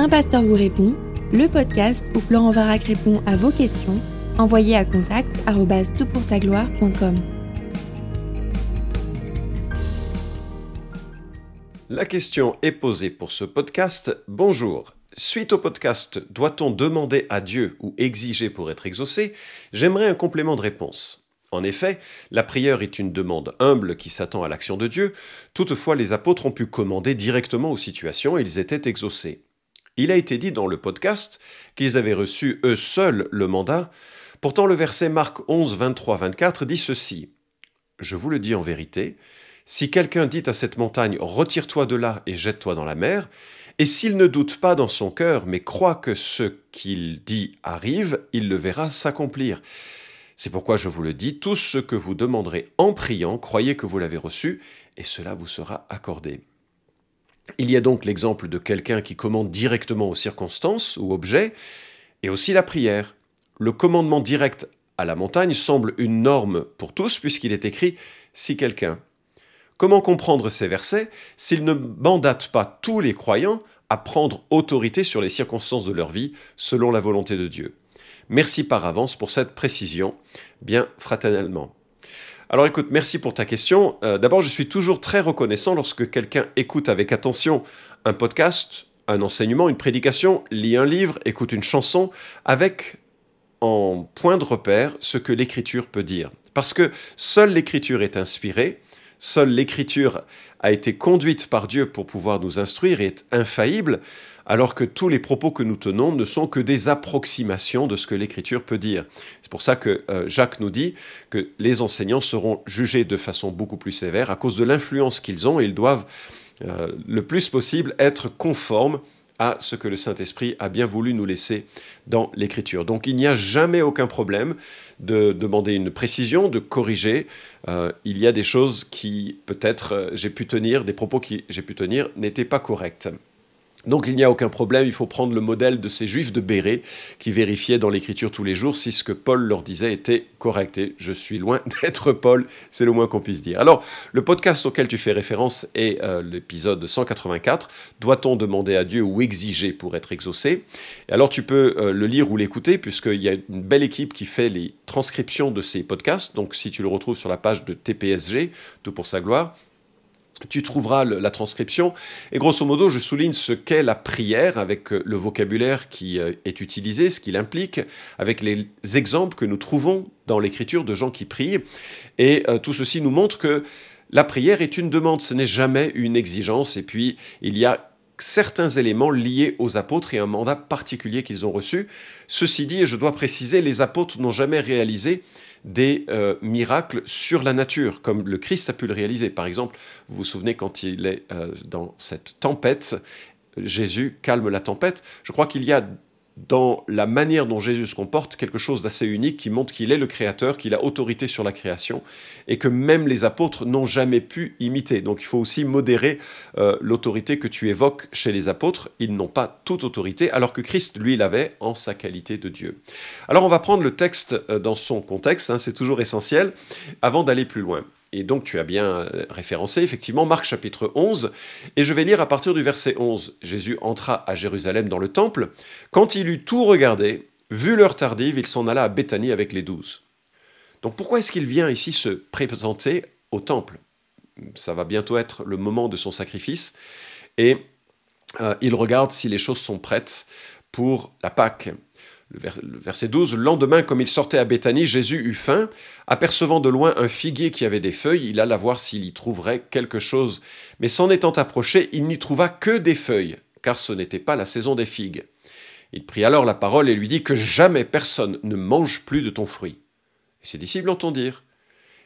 Un pasteur vous répond, le podcast où Florent Varac répond à vos questions, envoyez à contact gloire.com La question est posée pour ce podcast. Bonjour. Suite au podcast Doit-on demander à Dieu ou exiger pour être exaucé? J'aimerais un complément de réponse. En effet, la prière est une demande humble qui s'attend à l'action de Dieu, toutefois les apôtres ont pu commander directement aux situations et ils étaient exaucés. Il a été dit dans le podcast qu'ils avaient reçu eux seuls le mandat, pourtant le verset Marc 11, 23, 24 dit ceci. Je vous le dis en vérité, si quelqu'un dit à cette montagne Retire-toi de là et jette-toi dans la mer, et s'il ne doute pas dans son cœur, mais croit que ce qu'il dit arrive, il le verra s'accomplir. C'est pourquoi je vous le dis, tout ce que vous demanderez en priant, croyez que vous l'avez reçu, et cela vous sera accordé. Il y a donc l'exemple de quelqu'un qui commande directement aux circonstances ou objets, et aussi la prière. Le commandement direct à la montagne semble une norme pour tous, puisqu'il est écrit si quelqu'un. Comment comprendre ces versets s'ils ne mandatent pas tous les croyants à prendre autorité sur les circonstances de leur vie selon la volonté de Dieu? Merci par avance pour cette précision, bien fraternellement. Alors écoute, merci pour ta question. Euh, d'abord, je suis toujours très reconnaissant lorsque quelqu'un écoute avec attention un podcast, un enseignement, une prédication, lit un livre, écoute une chanson, avec en point de repère ce que l'écriture peut dire. Parce que seule l'écriture est inspirée, seule l'écriture a été conduite par Dieu pour pouvoir nous instruire et est infaillible alors que tous les propos que nous tenons ne sont que des approximations de ce que l'Écriture peut dire. C'est pour ça que euh, Jacques nous dit que les enseignants seront jugés de façon beaucoup plus sévère à cause de l'influence qu'ils ont et ils doivent euh, le plus possible être conformes à ce que le Saint-Esprit a bien voulu nous laisser dans l'Écriture. Donc il n'y a jamais aucun problème de demander une précision, de corriger. Euh, il y a des choses qui peut-être j'ai pu tenir, des propos qui j'ai pu tenir n'étaient pas corrects. Donc il n'y a aucun problème, il faut prendre le modèle de ces juifs de Béret qui vérifiaient dans l'écriture tous les jours si ce que Paul leur disait était correct. Et je suis loin d'être Paul, c'est le moins qu'on puisse dire. Alors, le podcast auquel tu fais référence est euh, l'épisode 184. Doit-on demander à Dieu ou exiger pour être exaucé? Et alors tu peux euh, le lire ou l'écouter puisqu'il y a une belle équipe qui fait les transcriptions de ces podcasts. Donc si tu le retrouves sur la page de TPSG, tout pour sa gloire, tu trouveras la transcription. Et grosso modo, je souligne ce qu'est la prière avec euh, le vocabulaire qui euh, est utilisé, ce qu'il implique, avec les exemples que nous trouvons dans l'écriture de gens qui prient. Et euh, tout ceci nous montre que la prière est une demande, ce n'est jamais une exigence. Et puis, il y a certains éléments liés aux apôtres et un mandat particulier qu'ils ont reçu. Ceci dit, et je dois préciser, les apôtres n'ont jamais réalisé des euh, miracles sur la nature, comme le Christ a pu le réaliser. Par exemple, vous vous souvenez quand il est euh, dans cette tempête, Jésus calme la tempête. Je crois qu'il y a dans la manière dont Jésus se comporte quelque chose d'assez unique qui montre qu'il est le Créateur, qu'il a autorité sur la création et que même les apôtres n'ont jamais pu imiter. Donc il faut aussi modérer euh, l'autorité que tu évoques chez les apôtres. Ils n'ont pas toute autorité alors que Christ, lui, l'avait en sa qualité de Dieu. Alors on va prendre le texte euh, dans son contexte, hein, c'est toujours essentiel, avant d'aller plus loin. Et donc tu as bien euh, référencé effectivement Marc chapitre 11, et je vais lire à partir du verset 11. Jésus entra à Jérusalem dans le temple. Quand il eut tout regardé, vu l'heure tardive, il s'en alla à Béthanie avec les douze. Donc pourquoi est-ce qu'il vient ici se présenter au temple? Ça va bientôt être le moment de son sacrifice, et euh, il regarde si les choses sont prêtes pour la Pâque. Verset 12, le lendemain, comme il sortait à Béthanie, Jésus eut faim. Apercevant de loin un figuier qui avait des feuilles, il alla voir s'il y trouverait quelque chose. Mais s'en étant approché, il n'y trouva que des feuilles, car ce n'était pas la saison des figues. Il prit alors la parole et lui dit que jamais personne ne mange plus de ton fruit. Et ses disciples entendirent.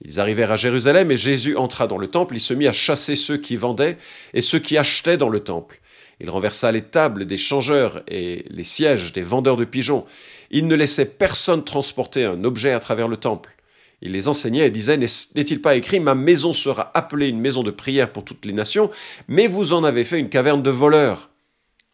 Ils arrivèrent à Jérusalem et Jésus entra dans le temple, il se mit à chasser ceux qui vendaient et ceux qui achetaient dans le temple. Il renversa les tables des changeurs et les sièges des vendeurs de pigeons. Il ne laissait personne transporter un objet à travers le temple. Il les enseignait et disait, N'est-il pas écrit, Ma maison sera appelée une maison de prière pour toutes les nations, mais vous en avez fait une caverne de voleurs.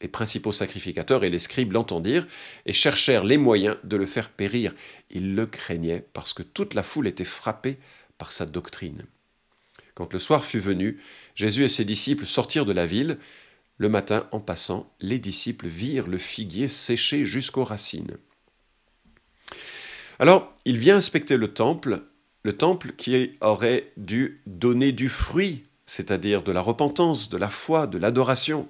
Les principaux sacrificateurs et les scribes l'entendirent et cherchèrent les moyens de le faire périr. Ils le craignaient parce que toute la foule était frappée par sa doctrine. Quand le soir fut venu, Jésus et ses disciples sortirent de la ville. Le matin, en passant, les disciples virent le figuier séché jusqu'aux racines. Alors, il vient inspecter le temple, le temple qui aurait dû donner du fruit, c'est-à-dire de la repentance, de la foi, de l'adoration.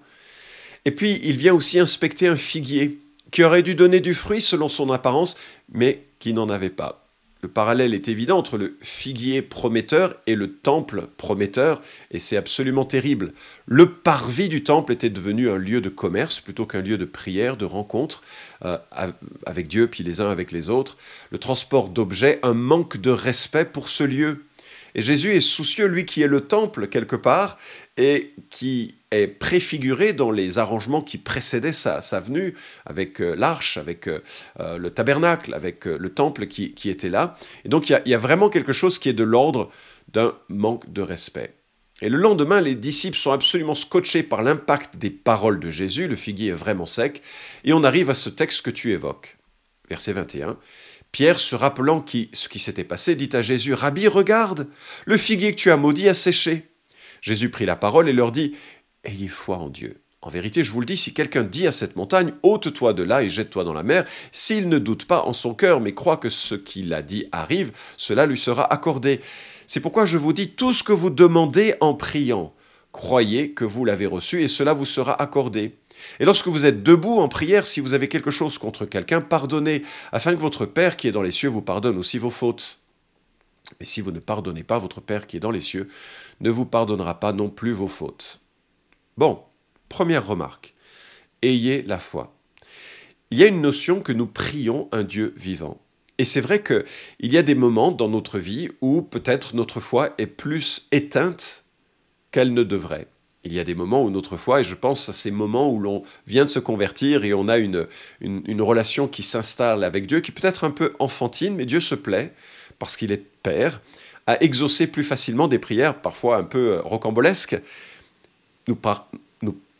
Et puis, il vient aussi inspecter un figuier qui aurait dû donner du fruit selon son apparence, mais qui n'en avait pas le parallèle est évident entre le figuier prometteur et le temple prometteur, et c'est absolument terrible. Le parvis du temple était devenu un lieu de commerce plutôt qu'un lieu de prière, de rencontre euh, avec Dieu, puis les uns avec les autres. Le transport d'objets, un manque de respect pour ce lieu. Et Jésus est soucieux, lui qui est le temple quelque part, et qui est préfiguré dans les arrangements qui précédaient sa, venue, avec euh, l'arche, avec euh, euh, le tabernacle, avec le temple qui, était là. Et donc il y, a, vraiment quelque chose qui est de l'ordre d'un manque de respect. Et le lendemain, les disciples sont absolument scotchés par l'impact des paroles de Jésus, le figuier est vraiment sec, et on arrive à ce texte que tu évoques. Verset 21. Pierre, se rappelant qui, ce qui s'était passé, dit à Jésus, Rabbi, regarde, le figuier que tu as maudit a séché. Jésus prit la parole et leur dit, Ayez foi en Dieu. En vérité, je vous le dis, si quelqu'un dit à cette montagne, ôte-toi de là et jette-toi dans la mer, s'il ne doute pas en son cœur, mais croit que ce qu'il a dit arrive, cela lui sera accordé. C'est pourquoi je vous dis tout ce que vous demandez en priant. Croyez que vous l'avez reçu et cela vous sera accordé. Et lorsque vous êtes debout en prière, si vous avez quelque chose contre quelqu'un, pardonnez, afin que votre Père qui est dans les cieux vous pardonne aussi vos fautes. Mais si vous ne pardonnez pas, votre Père qui est dans les cieux ne vous pardonnera pas non plus vos fautes. Bon, première remarque. Ayez la foi. Il y a une notion que nous prions un Dieu vivant. Et c'est vrai qu'il y a des moments dans notre vie où peut-être notre foi est plus éteinte qu'elle ne devrait. Il y a des moments où notre foi, et je pense à ces moments où l'on vient de se convertir et on a une, une, relation qui s'installe avec Dieu, qui peut être un peu enfantine, mais Dieu se plaît, parce qu'il est Père, à exaucer plus facilement des prières parfois un peu rocambolesques, nous,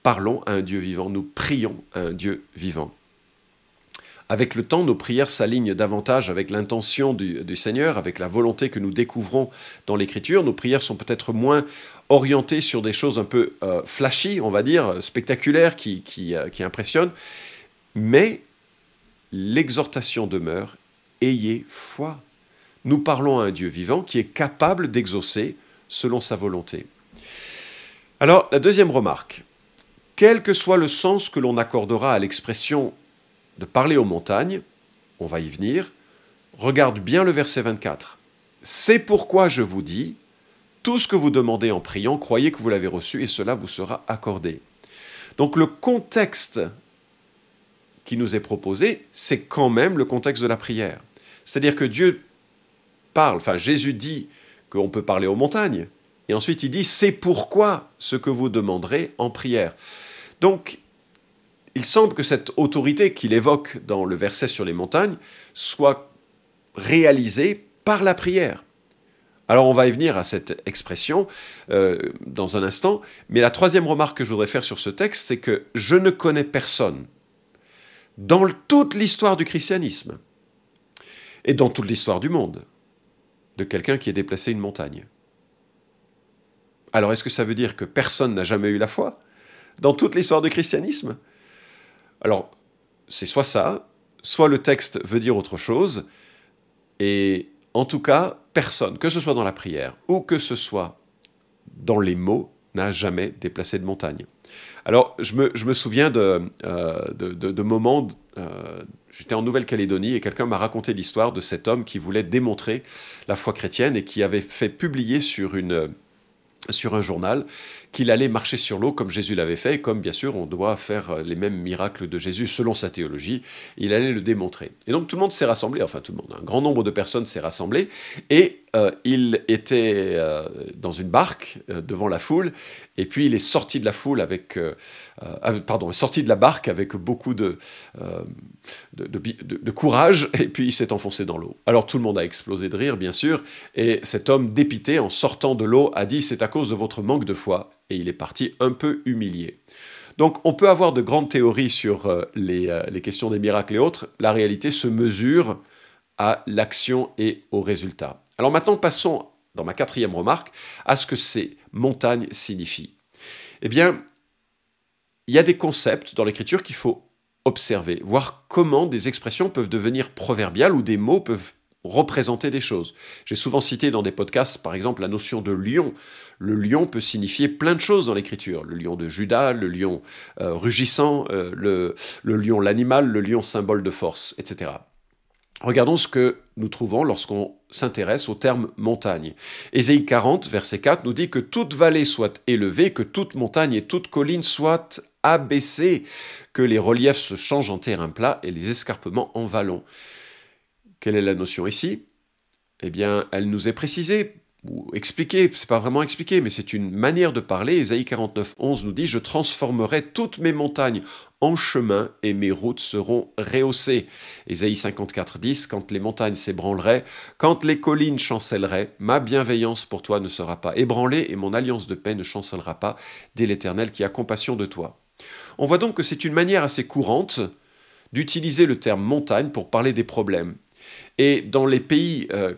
parlons à un Dieu vivant, nous prions à un Dieu vivant. Avec le temps, nos prières s'alignent davantage avec l'intention du, Seigneur, avec la volonté que nous découvrons dans l'Écriture. Nos prières sont peut-être moins orientées sur des choses un peu euh, flashy, on va dire, spectaculaires, qui, euh, qui impressionnent. Mais l'exhortation demeure, ayez foi. Nous parlons à un Dieu vivant qui est capable d'exaucer selon sa volonté. Alors, la deuxième remarque. Quel que soit le sens que l'on accordera à l'expression de parler aux montagnes, on va y venir, regarde bien le verset 24. C'est pourquoi je vous dis, tout ce que vous demandez en priant, croyez que vous l'avez reçu et cela vous sera accordé. Donc le contexte qui nous est proposé, c'est quand même le contexte de la prière. C'est-à-dire que Dieu parle, enfin Jésus dit qu'on peut parler aux montagnes, et ensuite, il dit, c'est pourquoi ce que vous demanderez en prière. Donc, il semble que cette autorité qu'il évoque dans le verset sur les montagnes soit réalisée par la prière. Alors on va y venir à cette expression euh, dans un instant, mais la troisième remarque que je voudrais faire sur ce texte, c'est que je ne connais personne dans toute l'histoire du christianisme et dans toute l'histoire du monde de quelqu'un qui ait déplacé une montagne. Alors est-ce que ça veut dire que personne n'a jamais eu la foi dans toute l'histoire du christianisme? Alors, c'est soit ça, soit le texte veut dire autre chose, et en tout cas, personne, que ce soit dans la prière ou que ce soit dans les mots, n'a jamais déplacé de montagne. Alors, je me, souviens de, euh, moments, euh, j'étais en Nouvelle-Calédonie et quelqu'un m'a raconté l'histoire de cet homme qui voulait démontrer la foi chrétienne et qui avait fait publier sur une, sur un journal qu'il allait marcher sur l'eau comme Jésus l'avait fait, et comme bien sûr on doit faire les mêmes miracles de Jésus selon sa théologie, il allait le démontrer. Et donc tout le monde s'est rassemblé, enfin tout le monde, un grand nombre de personnes s'est rassemblé, et euh, il était euh, dans une barque euh, devant la foule, et puis il est sorti de la foule avec, pardon, sorti de la barque avec beaucoup de, de, de, courage, et puis il s'est enfoncé dans l'eau. Alors tout le monde a explosé de rire, bien sûr, et cet homme dépité en sortant de l'eau a dit c'est à cause de votre manque de foi, et il est parti un peu humilié. Donc on peut avoir de grandes théories sur les, les questions des miracles et autres, la réalité se mesure à l'action et au résultat. Alors maintenant, passons, dans ma quatrième remarque, à ce que ces montagnes signifient. Eh bien, il y a des concepts dans l'écriture qu'il faut observer, voir comment des expressions peuvent devenir proverbiales ou des mots peuvent représenter des choses. J'ai souvent cité dans des podcasts, par exemple, la notion de lion. Le lion peut signifier plein de choses dans l'écriture. Le lion de Judas, le lion euh, rugissant, euh, le lion l'animal, le lion symbole de force, etc. Regardons ce que nous trouvons lorsqu'on s'intéresse au terme montagne. Ésaïe 40, verset 4 nous dit que toute vallée soit élevée, que toute montagne et toute colline soit abaissée, que les reliefs se changent en terrain plat et les escarpements en vallons. Quelle est la notion ici? Eh bien, elle nous est précisée ou expliquer, c'est pas vraiment expliqué, mais c'est une manière de parler. Ésaïe 49, 11 nous dit Je transformerai toutes mes montagnes en chemin et mes routes seront rehaussées. Ésaïe 54, 10 Quand les montagnes s'ébranleraient, quand les collines chancelleraient, ma bienveillance pour toi ne sera pas ébranlée et mon alliance de paix ne chancellera pas, dès l'Éternel qui a compassion de toi. On voit donc que c'est une manière assez courante d'utiliser le terme montagne pour parler des problèmes. Et dans les pays euh,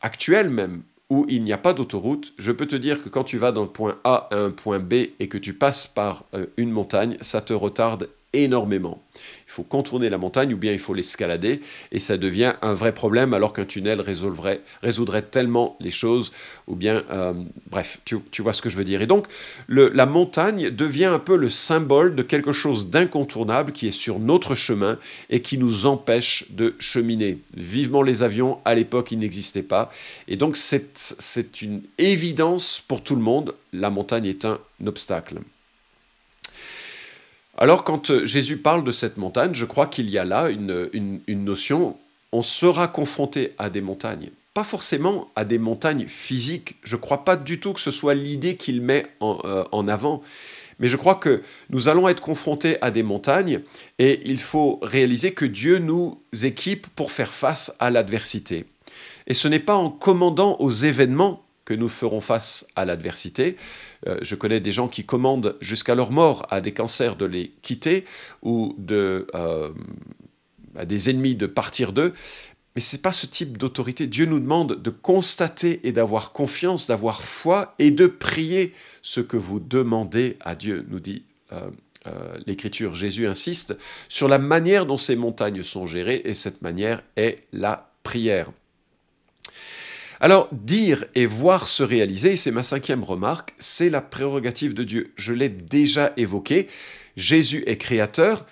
actuel même, où il n'y a pas d'autoroute, je peux te dire que quand tu vas d'un point A à un point B et que tu passes par euh, une montagne, ça te retarde énormément. Il faut contourner la montagne ou bien il faut l'escalader et ça devient un vrai problème alors qu'un tunnel résoudrait tellement les choses ou bien, euh, bref, tu, vois ce que je veux dire. Et donc, la montagne devient un peu le symbole de quelque chose d'incontournable qui est sur notre chemin et qui nous empêche de cheminer. Vivement les avions, à l'époque, ils n'existaient pas. Et donc, c'est une évidence pour tout le monde, la montagne est un obstacle. Alors quand euh, Jésus parle de cette montagne, je crois qu'il y a là une, notion, on sera confronté à des montagnes. Pas forcément à des montagnes physiques, je ne crois pas du tout que ce soit l'idée qu'il met euh, en, avant, mais je crois que nous allons être confrontés à des montagnes et il faut réaliser que Dieu nous équipe pour faire face à l'adversité. Et ce n'est pas en commandant aux événements nous ferons face à l'adversité. Euh, je connais des gens qui commandent jusqu'à leur mort à des cancers de les quitter ou euh, à des ennemis de partir d'eux. Mais ce n'est pas ce type d'autorité. Dieu nous demande de constater et d'avoir confiance, d'avoir foi et de prier ce que vous demandez à Dieu, nous dit euh, l'Écriture. Jésus insiste sur la manière dont ces montagnes sont gérées et cette manière est la prière. Alors, dire et voir se réaliser, c'est ma cinquième remarque, c'est la prérogative de Dieu. Je l'ai déjà évoqué. Jésus est créateur.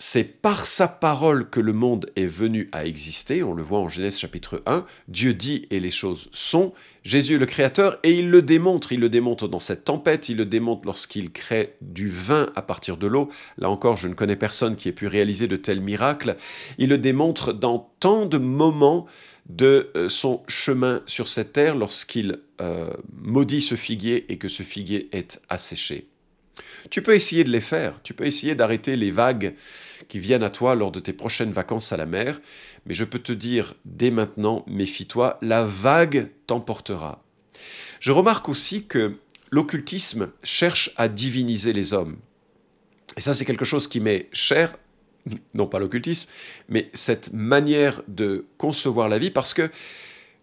C'est par sa parole que le monde est venu à exister. On le voit en Genèse chapitre 1. Dieu dit et les choses sont. Jésus est le créateur et il le démontre. Il le démontre dans cette tempête. Il le démontre lorsqu'il crée du vin à partir de l'eau. Là encore, je ne connais personne qui ait pu réaliser de tels miracles. Il le démontre dans tant de moments de euh, son chemin sur cette terre lorsqu'il euh, maudit ce figuier et que ce figuier est asséché. Tu peux essayer de les faire, tu peux essayer d'arrêter les vagues qui viennent à toi lors de tes prochaines vacances à la mer, mais je peux te dire dès maintenant, méfie-toi, la vague t'emportera. Je remarque aussi que l'occultisme cherche à diviniser les hommes. Et ça, c'est quelque chose qui m'est cher non pas l'occultisme, mais cette manière de concevoir la vie, parce que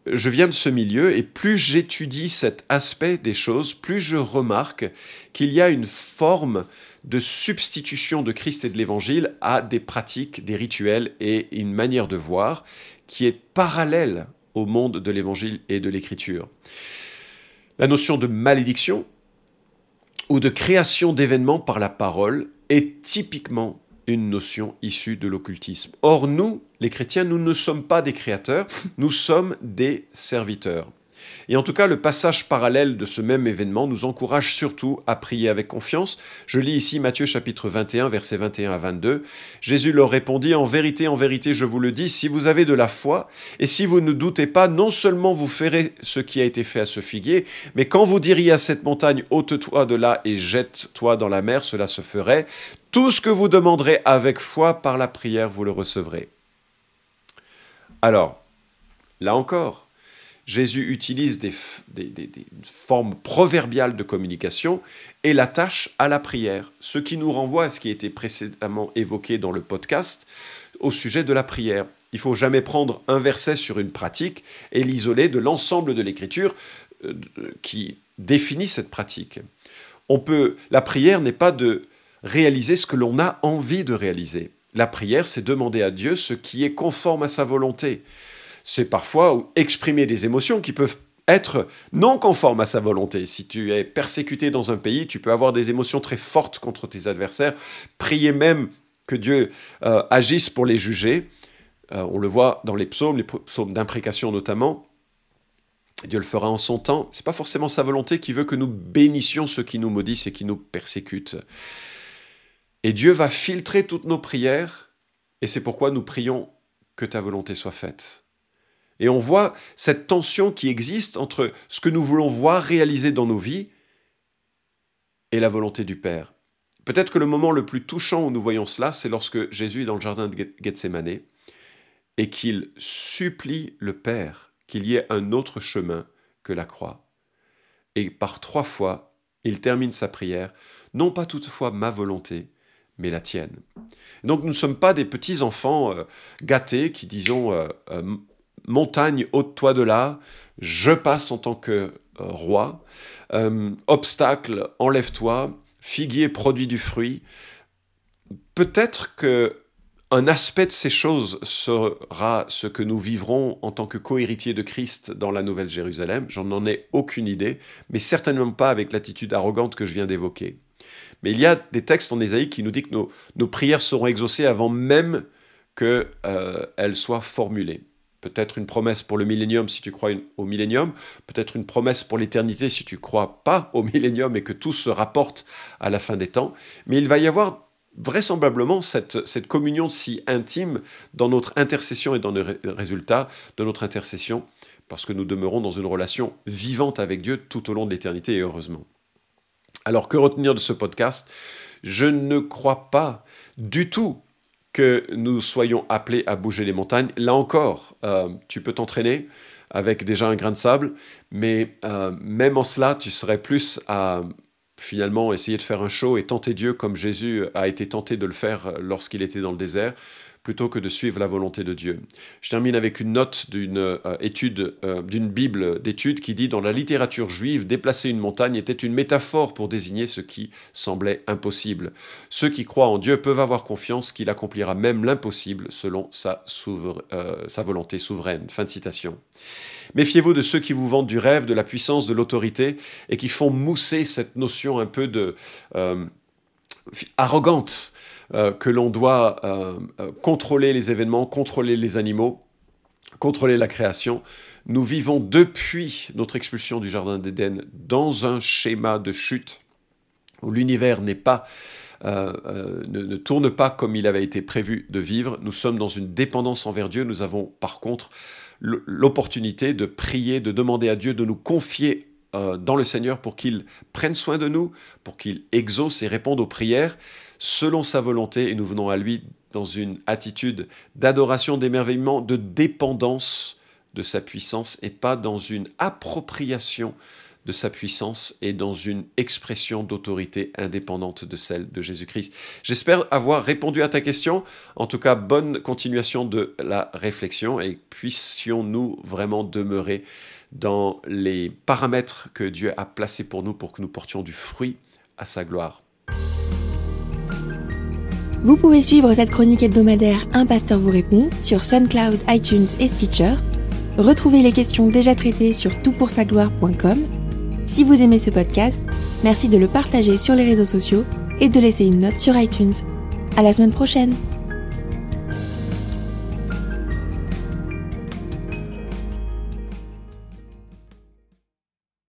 je viens de ce milieu et plus j'étudie cet aspect des choses, plus je remarque qu'il y a une forme de substitution de Christ et de l'Évangile à des pratiques, des rituels et une manière de voir qui est parallèle au monde de l'Évangile et de l'Écriture. La notion de malédiction ou de création d'événements par la parole est typiquement une notion issue de l'occultisme. Or, nous, les chrétiens, nous ne sommes pas des créateurs, nous sommes des serviteurs. Et en tout cas, le passage parallèle de ce même événement nous encourage surtout à prier avec confiance. Je lis ici Matthieu chapitre 21, versets 21 à 22. Jésus leur répondit, En vérité, en vérité, je vous le dis, si vous avez de la foi, et si vous ne doutez pas, non seulement vous ferez ce qui a été fait à ce figuier, mais quand vous diriez à cette montagne, ôte-toi de là et jette-toi dans la mer, cela se ferait. Tout ce que vous demanderez avec foi par la prière, vous le recevrez. Alors, là encore, Jésus utilise des, formes proverbiales de communication et l'attache à la prière, ce qui nous renvoie à ce qui a été précédemment évoqué dans le podcast au sujet de la prière. Il faut jamais prendre un verset sur une pratique et l'isoler de l'ensemble de l'écriture euh, qui définit cette pratique. la prière n'est pas de réaliser ce que l'on a envie de réaliser. La prière, c'est demander à Dieu ce qui est conforme à sa volonté. C'est parfois exprimer des émotions qui peuvent être non conformes à sa volonté. Si tu es persécuté dans un pays, tu peux avoir des émotions très fortes contre tes adversaires, prier même que Dieu euh, agisse pour les juger. Euh, on le voit dans les psaumes, les psaumes d'imprécation notamment. Dieu le fera en son temps. C'est pas forcément sa volonté qui veut que nous bénissions ceux qui nous maudissent et qui nous persécutent. Et Dieu va filtrer toutes nos prières, et c'est pourquoi nous prions que ta volonté soit faite. Et on voit cette tension qui existe entre ce que nous voulons voir réalisé dans nos vies et la volonté du Père. Peut-être que le moment le plus touchant où nous voyons cela, c'est lorsque Jésus est dans le jardin de Gethsemane et qu'il supplie le Père qu'il y ait un autre chemin que la croix. Et par trois fois, il termine sa prière, non pas toutefois ma volonté, mais la tienne. Donc nous ne sommes pas des petits enfants euh, gâtés qui disons euh, euh, montagne ôte-toi de là, je passe en tant que roi, obstacle enlève-toi, figuier produit du fruit. Peut-être que un aspect de ces choses sera ce que nous vivrons en tant que cohéritiers de Christ dans la Nouvelle Jérusalem. J'en en ai aucune idée, mais certainement pas avec l'attitude arrogante que je viens d'évoquer. Mais il y a des textes en Ésaïe qui nous disent que nos, prières seront exaucées avant même qu'elles euh, soient formulées. Peut-être une promesse pour le millénium si tu crois au millénium, peut-être une promesse pour l'éternité si tu crois pas au millénium et que tout se rapporte à la fin des temps. Mais il va y avoir vraisemblablement cette, cette communion si intime dans notre intercession et dans le résultat de notre intercession, parce que nous demeurons dans une relation vivante avec Dieu tout au long de l'éternité et heureusement. Alors que retenir de ce podcast? Je ne crois pas du tout que nous soyons appelés à bouger les montagnes. Là encore, euh, tu peux t'entraîner avec déjà un grain de sable, mais euh, même en cela, tu serais plus à finalement essayer de faire un show et tenter Dieu comme Jésus a été tenté de le faire lorsqu'il était dans le désert, plutôt que de suivre la volonté de Dieu. Je termine avec une note d'une euh, étude, euh, d'une Bible d'études qui dit dans la littérature juive, déplacer une montagne était une métaphore pour désigner ce qui semblait impossible. Ceux qui croient en Dieu peuvent avoir confiance qu'il accomplira même l'impossible selon sa, euh, volonté souveraine. Fin de citation. Méfiez-vous de ceux qui vous vendent du rêve, de la puissance, de l'autorité et qui font mousser cette notion un peu de arrogante euh, que l'on doit euh, euh, contrôler les événements, contrôler les animaux, contrôler la création. Nous vivons depuis notre expulsion du Jardin d'Éden dans un schéma de chute où l'univers n'est pas ne, tourne pas comme il avait été prévu de vivre. Nous sommes dans une dépendance envers Dieu. Nous avons par contre l'opportunité de prier, de demander à Dieu de nous confier dans le Seigneur pour qu'il prenne soin de nous, pour qu'il exauce et réponde aux prières selon sa volonté. Et nous venons à lui dans une attitude d'adoration, d'émerveillement, de dépendance de sa puissance et pas dans une appropriation de sa puissance et dans une expression d'autorité indépendante de celle de Jésus-Christ. J'espère avoir répondu à ta question. En tout cas, bonne continuation de la réflexion et puissions-nous vraiment demeurer dans les paramètres que Dieu a placés pour nous pour que nous portions du fruit à sa gloire. Vous pouvez suivre cette chronique hebdomadaire Un pasteur vous répond sur SoundCloud, iTunes et Stitcher. Retrouvez les questions déjà traitées sur toutpoursagloire.com. Si vous aimez ce podcast, merci de le partager sur les réseaux sociaux et de laisser une note sur iTunes. À la semaine prochaine!